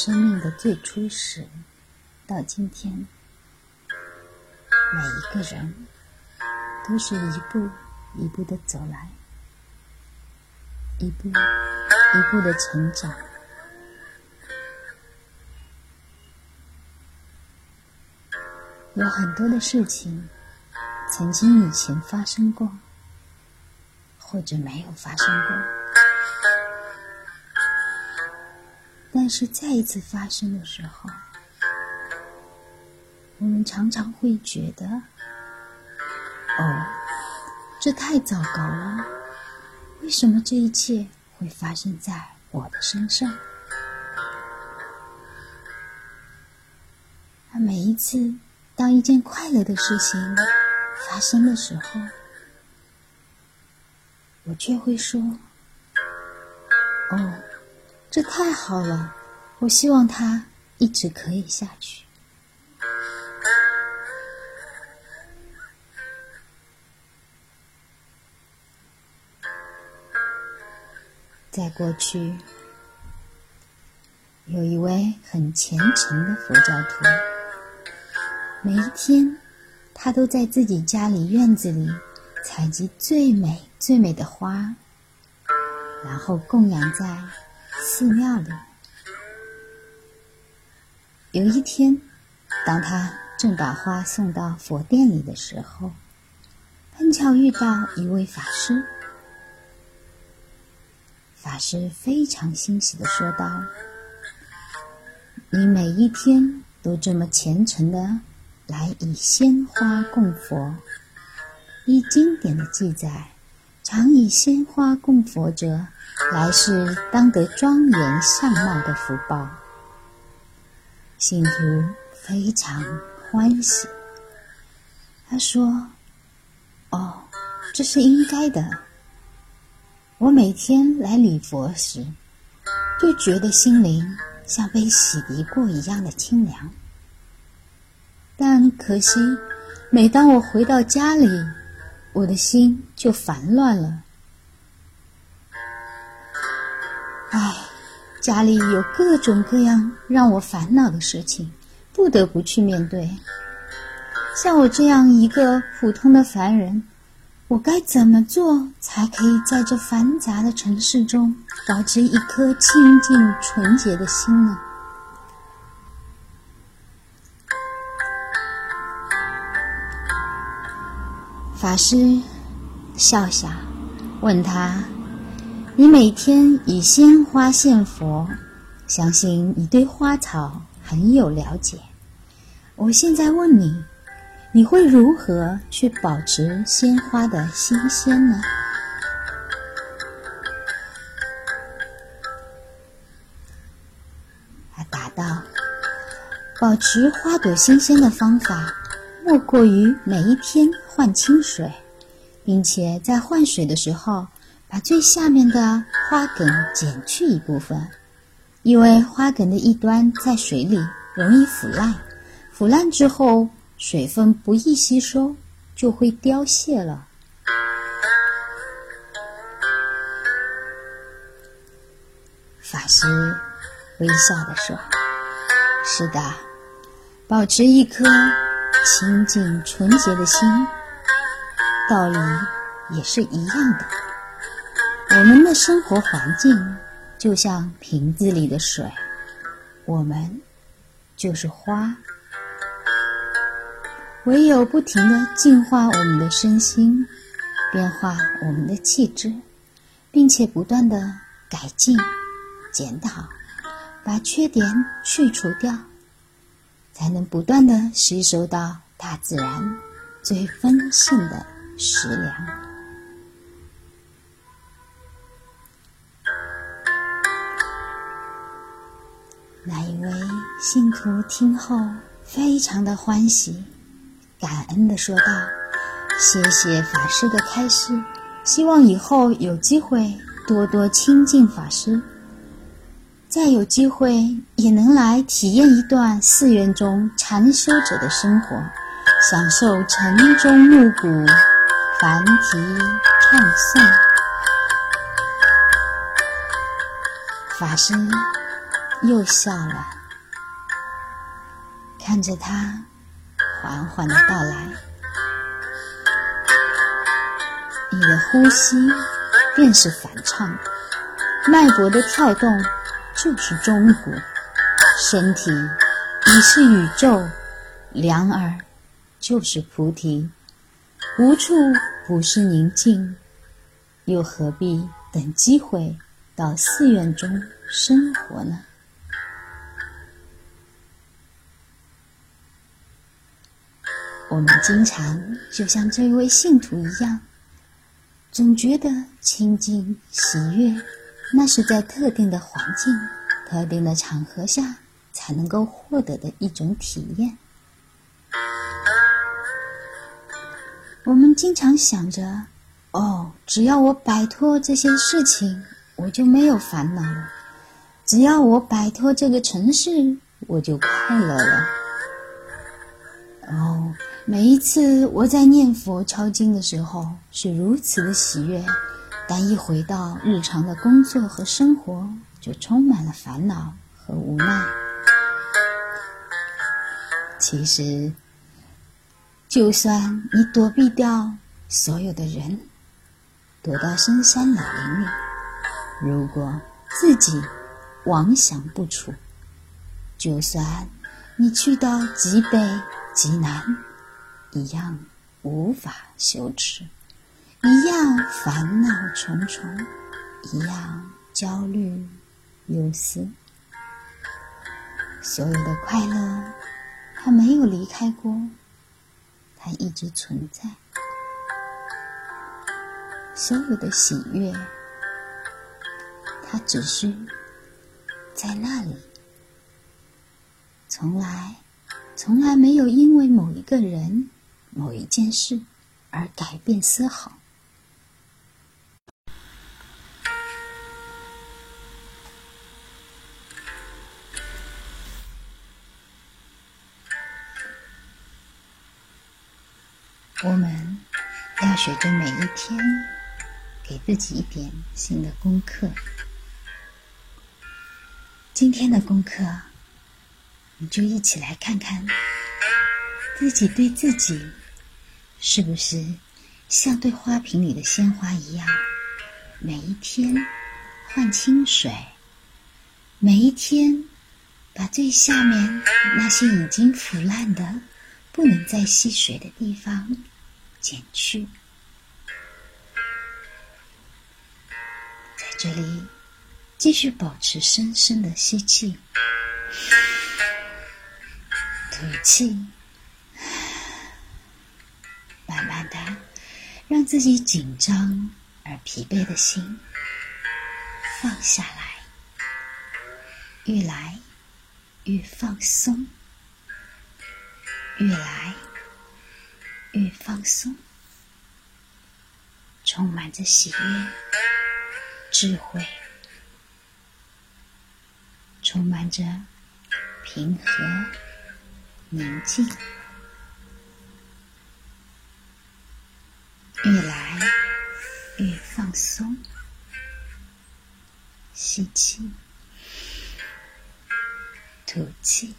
生命的最初时到今天，每一个人都是一步一步的走来，一步一步的成长。有很多的事情曾经以前发生过，或者没有发生过，是再一次发生的时候，我们常常会觉得：“哦，这太糟糕了！为什么这一切会发生在我的身上？”而每一次。当一件快乐的事情发生的时候，我却会说：“哦，这太好了！我希望它一直可以下去。”在过去，有一位很虔诚的佛教徒。每一天，他都在自己家里院子里采集最美最美的花，然后供养在寺庙里。有一天，当他正把花送到佛殿里的时候，碰巧遇到一位法师。法师非常欣喜的说道：“你每一天都这么虔诚的。”来以鲜花供佛，依经典的记载，常以鲜花供佛者，来世当得庄严相貌的福报。信徒非常欢喜。他说：“哦，这是应该的。我每天来礼佛时，就觉得心灵像被洗涤过一样的清凉。”但可惜，每当我回到家里，我的心就烦乱了。唉，家里有各种各样让我烦恼的事情，不得不去面对。像我这样一个普通的凡人，我该怎么做才可以在这繁杂的城市中保持一颗清净纯洁的心呢？法师笑笑，问他：“你每天以鲜花献佛，相信你对花草很有了解。我现在问你，你会如何去保持鲜花的新鲜呢？”他答道：“保持花朵新鲜的方法。”莫过于每一天换清水，并且在换水的时候，把最下面的花梗剪去一部分，因为花梗的一端在水里容易腐烂，腐烂之后水分不易吸收，就会凋谢了。法师微笑的说：“是的，保持一颗。”清净纯洁的心，道理也是一样的。我们的生活环境就像瓶子里的水，我们就是花。唯有不停的净化我们的身心，变化我们的气质，并且不断的改进、检讨，把缺点去除掉。才能不断的吸收到大自然最丰盛的食粮。那一位信徒听后非常的欢喜，感恩的说道：“谢谢法师的开示，希望以后有机会多多亲近法师。”再有机会，也能来体验一段寺院中禅修者的生活，享受晨钟暮鼓、梵题唱诵。法师又笑了，看着他缓缓的到来，你的呼吸便是反唱，脉搏的跳动就是钟鼓，身体已是宇宙，两耳就是菩提，无处不是宁静，又何必等机会到寺院中生活呢？我们经常就像这位信徒一样，总觉得清净喜悦，那是在特定的环境、特定的场合下才能够获得的一种体验。我们经常想着：“哦，只要我摆脱这些事情，我就没有烦恼了；只要我摆脱这个城市，我就快乐了。”哦。每一次我在念佛抄经的时候是如此的喜悦，但一回到日常的工作和生活，就充满了烦恼和无奈。其实，就算你躲避掉所有的人，躲到深山老林里，如果自己妄想不除，就算你去到极北极南。一样无法羞耻，一样烦恼重重，一样焦虑忧思。所有的快乐，它没有离开过，它一直存在；所有的喜悦，它只是在那里，从来，从来没有因为某一个人。某一件事而改变丝毫。我们要学着每一天给自己一点新的功课。今天的功课，你就一起来看看自己对自己。是不是像对花瓶里的鲜花一样，每一天换清水，每一天把最下面那些已经腐烂的、不能再吸水的地方剪去，在这里继续保持深深的吸气、吐气。慢慢的，让自己紧张而疲惫的心放下来，越来越放松，越来越放松，充满着喜悦、智慧，充满着平和、宁静。越来越放松，吸气，吐气。